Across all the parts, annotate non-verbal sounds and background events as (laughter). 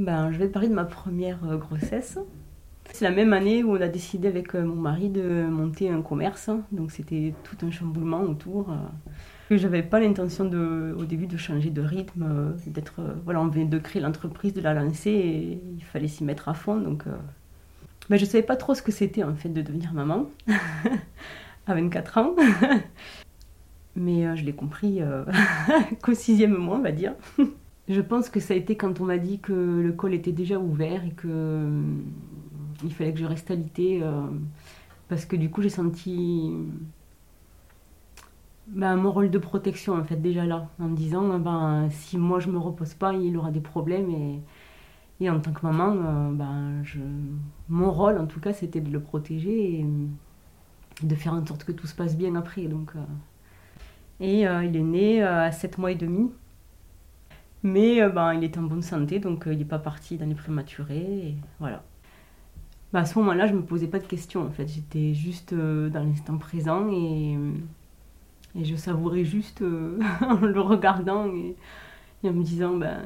Ben, je vais parler de ma première euh, grossesse. C'est la même année où on a décidé avec euh, mon mari de monter un commerce. Donc c'était tout un chamboulement autour. Je n'avais pas l'intention de, au début de changer de rythme, d'être. Voilà, on venait de créer l'entreprise, de la lancer il fallait s'y mettre à fond. Donc ben, je ne savais pas trop ce que c'était en fait de devenir maman (laughs) à 24 ans. (laughs) Mais euh, je l'ai compris euh, (laughs) qu'au sixième mois, on va dire. Je pense que ça a été quand on m'a dit que le col était déjà ouvert et que euh, il fallait que je reste alitée. parce que du coup, j'ai senti ben, mon rôle de protection, en fait, déjà là, en me disant ben, si moi je me repose pas, il aura des problèmes. Et, en tant que maman, ben, je, mon rôle, en tout cas, c'était de le protéger et de faire en sorte que tout se passe bien après. Donc. Et euh, il est né euh, à 7 mois et demi. Mais euh, ben, il est en bonne santé, donc il n'est pas parti dans les prématurés. Voilà. Ben, à ce moment-là, je ne me posais pas de questions. En fait, j'étais juste dans l'instant présent et, et, je savourais juste (laughs) en le regardant et, en me disant ben,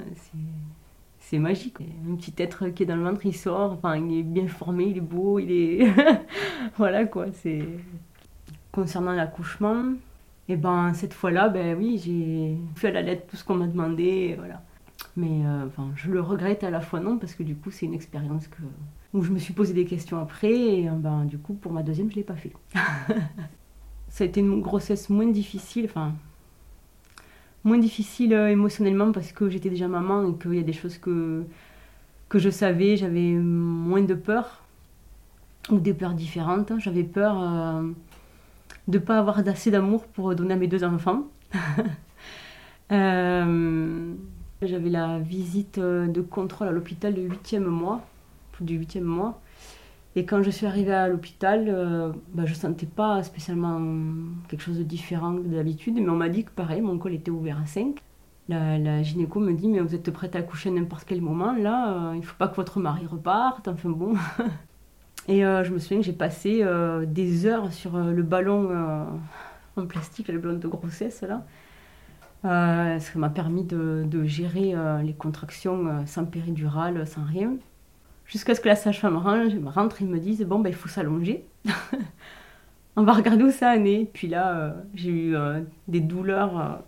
c'est magique. Un petit être qui est dans le ventre, il sort, enfin, il est bien formé, il est beau, il est. (laughs) voilà quoi. C'est. Concernant l'accouchement, et ben cette fois-là, ben oui, j'ai fait à la lettre tout ce qu'on m'a demandé, voilà. Mais euh, enfin, je le regrette à la fois non, parce que du coup, c'est une expérience que, où je me suis posé des questions après, et euh, ben, du coup, pour ma deuxième, je ne l'ai pas fait. (laughs) Ça a été une grossesse moins difficile, enfin, moins difficile euh, émotionnellement parce que j'étais déjà maman et qu'il y a des choses que, que je savais, j'avais moins de peur, ou des peurs différentes. J'avais peur de ne pas avoir assez d'amour pour donner à mes deux enfants. (laughs) Euh, j'avais la visite de contrôle à l'hôpital du huitième mois, du mois. Et quand je suis arrivée à l'hôpital, euh, bah, je ne sentais pas spécialement quelque chose de différent d'habitude, mais on m'a dit que pareil, mon col était ouvert à 5. La, la, gynéco me dit, mais vous êtes prête à accoucher à n'importe quel moment, là, euh, il ne faut pas que votre mari reparte, enfin bon. (laughs) Et euh, je me souviens que j'ai passé euh, des heures sur euh, le ballon en plastique, le ballon de grossesse là. ça m'a permis de, gérer les contractions sans péridurale, sans rien. Jusqu'à ce que la sage-femme rentre et me dise Bon, ben, il faut s'allonger. (laughs) On va regarder où ça en est. Puis là, j'ai eu des douleurs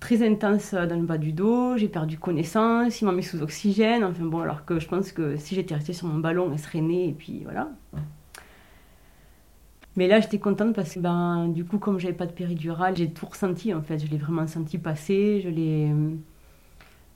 très intense dans le bas du dos, j'ai perdu connaissance, il m'a mis sous oxygène, enfin bon, alors que je pense que si j'étais restée sur mon ballon, elle serait née, et puis voilà. Mais là, j'étais contente parce que, ben, du coup, comme j'avais pas de péridurale, j'ai tout ressenti en fait. Je l'ai vraiment senti passer, je l'ai.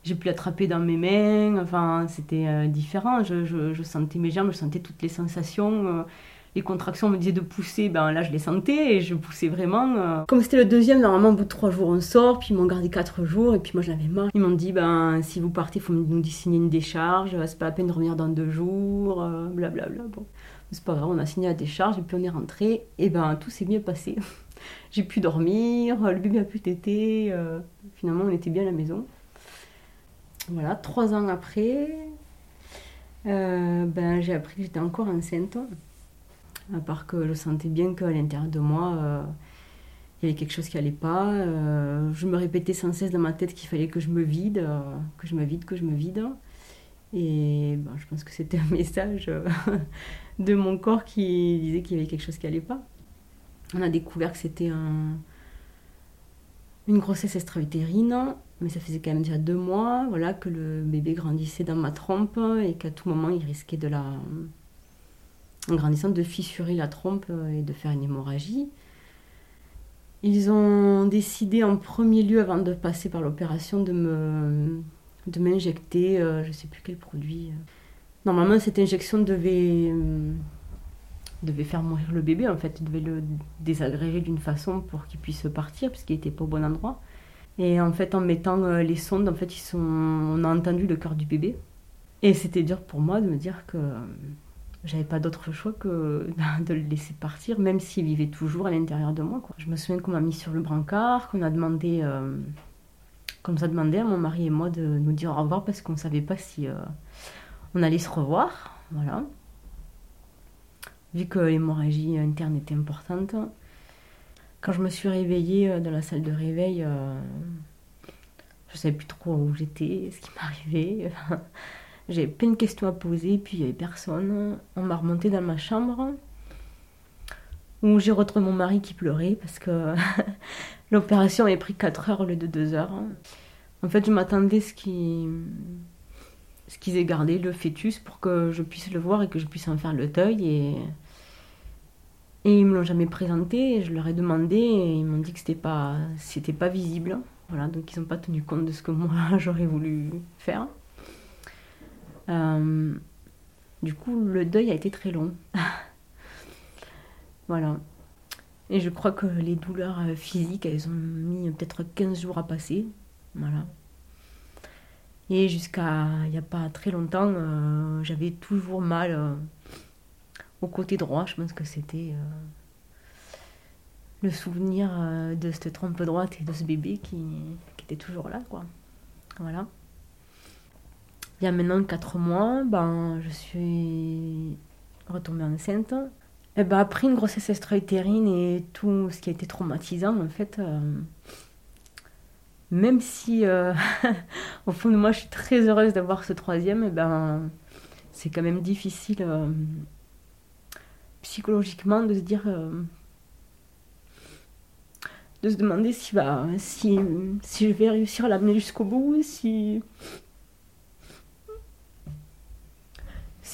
J'ai pu l'attraper dans mes mains, enfin, c'était euh, différent. Je, sentais mes jambes, je sentais toutes les sensations. Les contractions me disaient de pousser, ben là je les sentais et je poussais vraiment. Euh. Comme c'était le deuxième, normalement au bout de trois jours on sort, puis ils m'ont gardé quatre jours et puis moi j'en avais marre. Ils m'ont dit ben si vous partez, il faut nous signer une décharge, c'est pas la peine de revenir dans deux jours, blablabla. Euh, bon, c'est pas grave, on a signé la décharge et puis on est rentré et ben tout s'est bien passé. (laughs) J'ai pu dormir, le bébé a pu téter, euh, finalement on était bien à la maison. Voilà, trois ans après, ben, j'ai appris que j'étais encore enceinte à part que je sentais bien qu'à l'intérieur de moi, euh, il y avait quelque chose qui allait pas. Euh, je me répétais sans cesse dans ma tête qu'il fallait que je me vide, euh, que je me vide, que je me vide. Et ben, je pense que c'était un (laughs) message de mon corps qui disait qu'il y avait quelque chose qui allait pas. On a découvert que c'était un, une grossesse extra-utérine, mais ça faisait quand même déjà deux mois, voilà, que le bébé grandissait dans ma trompe et qu'à tout moment il risquait de la en grandissant, de fissurer la trompe euh, et de faire une hémorragie. Ils ont décidé en premier lieu, avant de passer par l'opération, de me de m'injecter, euh, je ne sais plus quel produit. Normalement, cette injection devait, euh, devait faire mourir le bébé, en fait, devait le désagréger d'une façon pour qu'il puisse partir, puisqu'il n'était pas au bon endroit. Et en fait, en mettant les sondes, en fait, ils sont... on a entendu le cœur du bébé. Et c'était dur pour moi de me dire que j'avais pas d'autre choix que (laughs) de le laisser partir, même s'il vivait toujours à l'intérieur de moi. Quoi. Je me souviens qu'on m'a mis sur le brancard, qu'on a demandé, euh, qu'on nous a demandé à mon mari et moi de nous dire au revoir parce qu'on savait pas si euh, on allait se revoir. Voilà. Vu que l'hémorragie interne était importante. Quand je me suis réveillée euh, dans la salle de réveil, Je savais plus trop où j'étais, ce qui m'arrivait. (laughs) J'avais plein de questions à poser, puis il n'y avait personne. On m'a remonté dans ma chambre, où j'ai retrouvé mon mari qui pleurait parce que (laughs) l'opération avait pris 4 heures au lieu de 2 heures. En fait, je m'attendais qui ce qu'ils aient gardé le fœtus pour que je puisse le voir et que je puisse en faire le deuil et et ils me l'ont jamais présenté je leur ai demandé et ils m'ont dit que c'était pas pas visible voilà donc ils n'ont pas tenu compte de ce que moi (laughs) j'aurais voulu faire euh, du coup le deuil a été très long (laughs) voilà et je crois que les douleurs physiques elles ont mis peut-être 15 jours à passer voilà et jusqu'à il n'y a pas très longtemps, euh, j'avais toujours mal euh, au côté droit. Je pense que c'était euh, le souvenir de cette trompe droite et de ce bébé qui, qui, était toujours là. Quoi. Voilà. Il y a maintenant 4 mois, ben, je suis retombée enceinte. Et ben, après une grossesse extra-utérine et tout ce qui a été traumatisant, en fait, même si euh, (laughs) au fond de moi je suis très heureuse d'avoir ce troisième, eh ben, c'est quand même difficile euh, psychologiquement de se dire, euh, de se demander si, bah, si, si je vais réussir à l'amener jusqu'au bout, si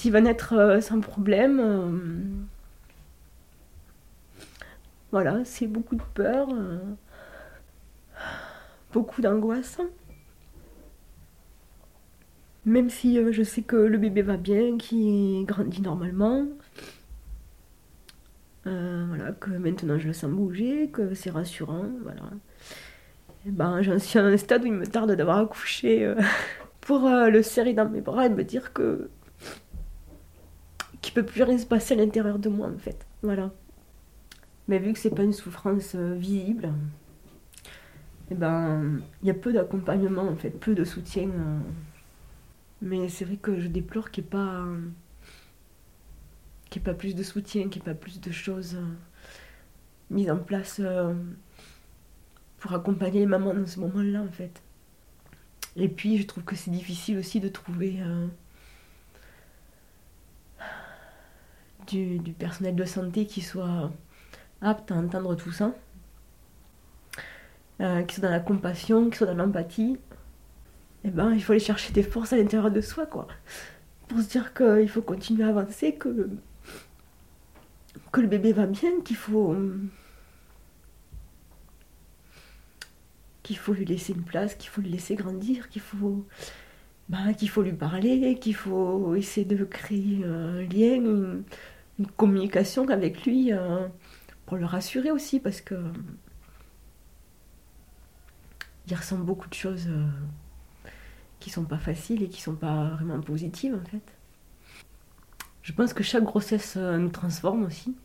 va naître sans problème. voilà, c'est beaucoup de peur beaucoup d'angoisse. Même si euh, je sais que le bébé va bien, qu'il grandit normalement. Euh, voilà, que maintenant je le sens bouger, que c'est rassurant, voilà. Et ben, j'en suis à un stade où il me tarde d'avoir accouché euh, (laughs) pour le serrer dans mes bras et me dire que peut plus rien se passer à l'intérieur de moi en fait. Voilà. Mais vu que c'est pas une souffrance visible, eh ben, il y a peu d'accompagnement, en fait, peu de soutien. Euh. Mais c'est vrai que je déplore qu'il n'y ait pas, qu'il pas plus de soutien, qu'il n'y ait pas plus de choses euh, mises en place euh, pour accompagner les mamans dans ce moment-là, en fait. Et puis, je trouve que c'est difficile aussi de trouver du, personnel de santé qui soit apte à entendre tout ça. Euh, qui sont dans la compassion, qui sont dans l'empathie, eh ben, il faut aller chercher des forces à l'intérieur de soi, quoi. Pour se dire qu'il faut continuer à avancer, que, que le bébé va bien, qu'il faut. qu'il faut lui laisser une place, qu'il faut lui laisser grandir, qu'il faut. Ben, qu'il faut lui parler, qu'il faut essayer de créer un lien, communication avec lui, euh, pour le rassurer aussi, parce que il ressent beaucoup de choses euh, qui sont pas faciles et qui sont pas vraiment positives en fait. Je pense que chaque grossesse euh, nous transforme aussi.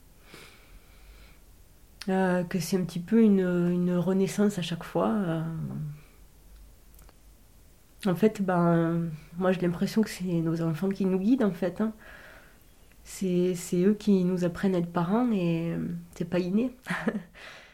Euh, que c'est un petit peu une, renaissance à chaque fois. En fait, ben, moi j'ai l'impression que c'est nos enfants qui nous guident en fait. Hein. C'est eux qui nous apprennent à être parents et c'est pas inné. (laughs)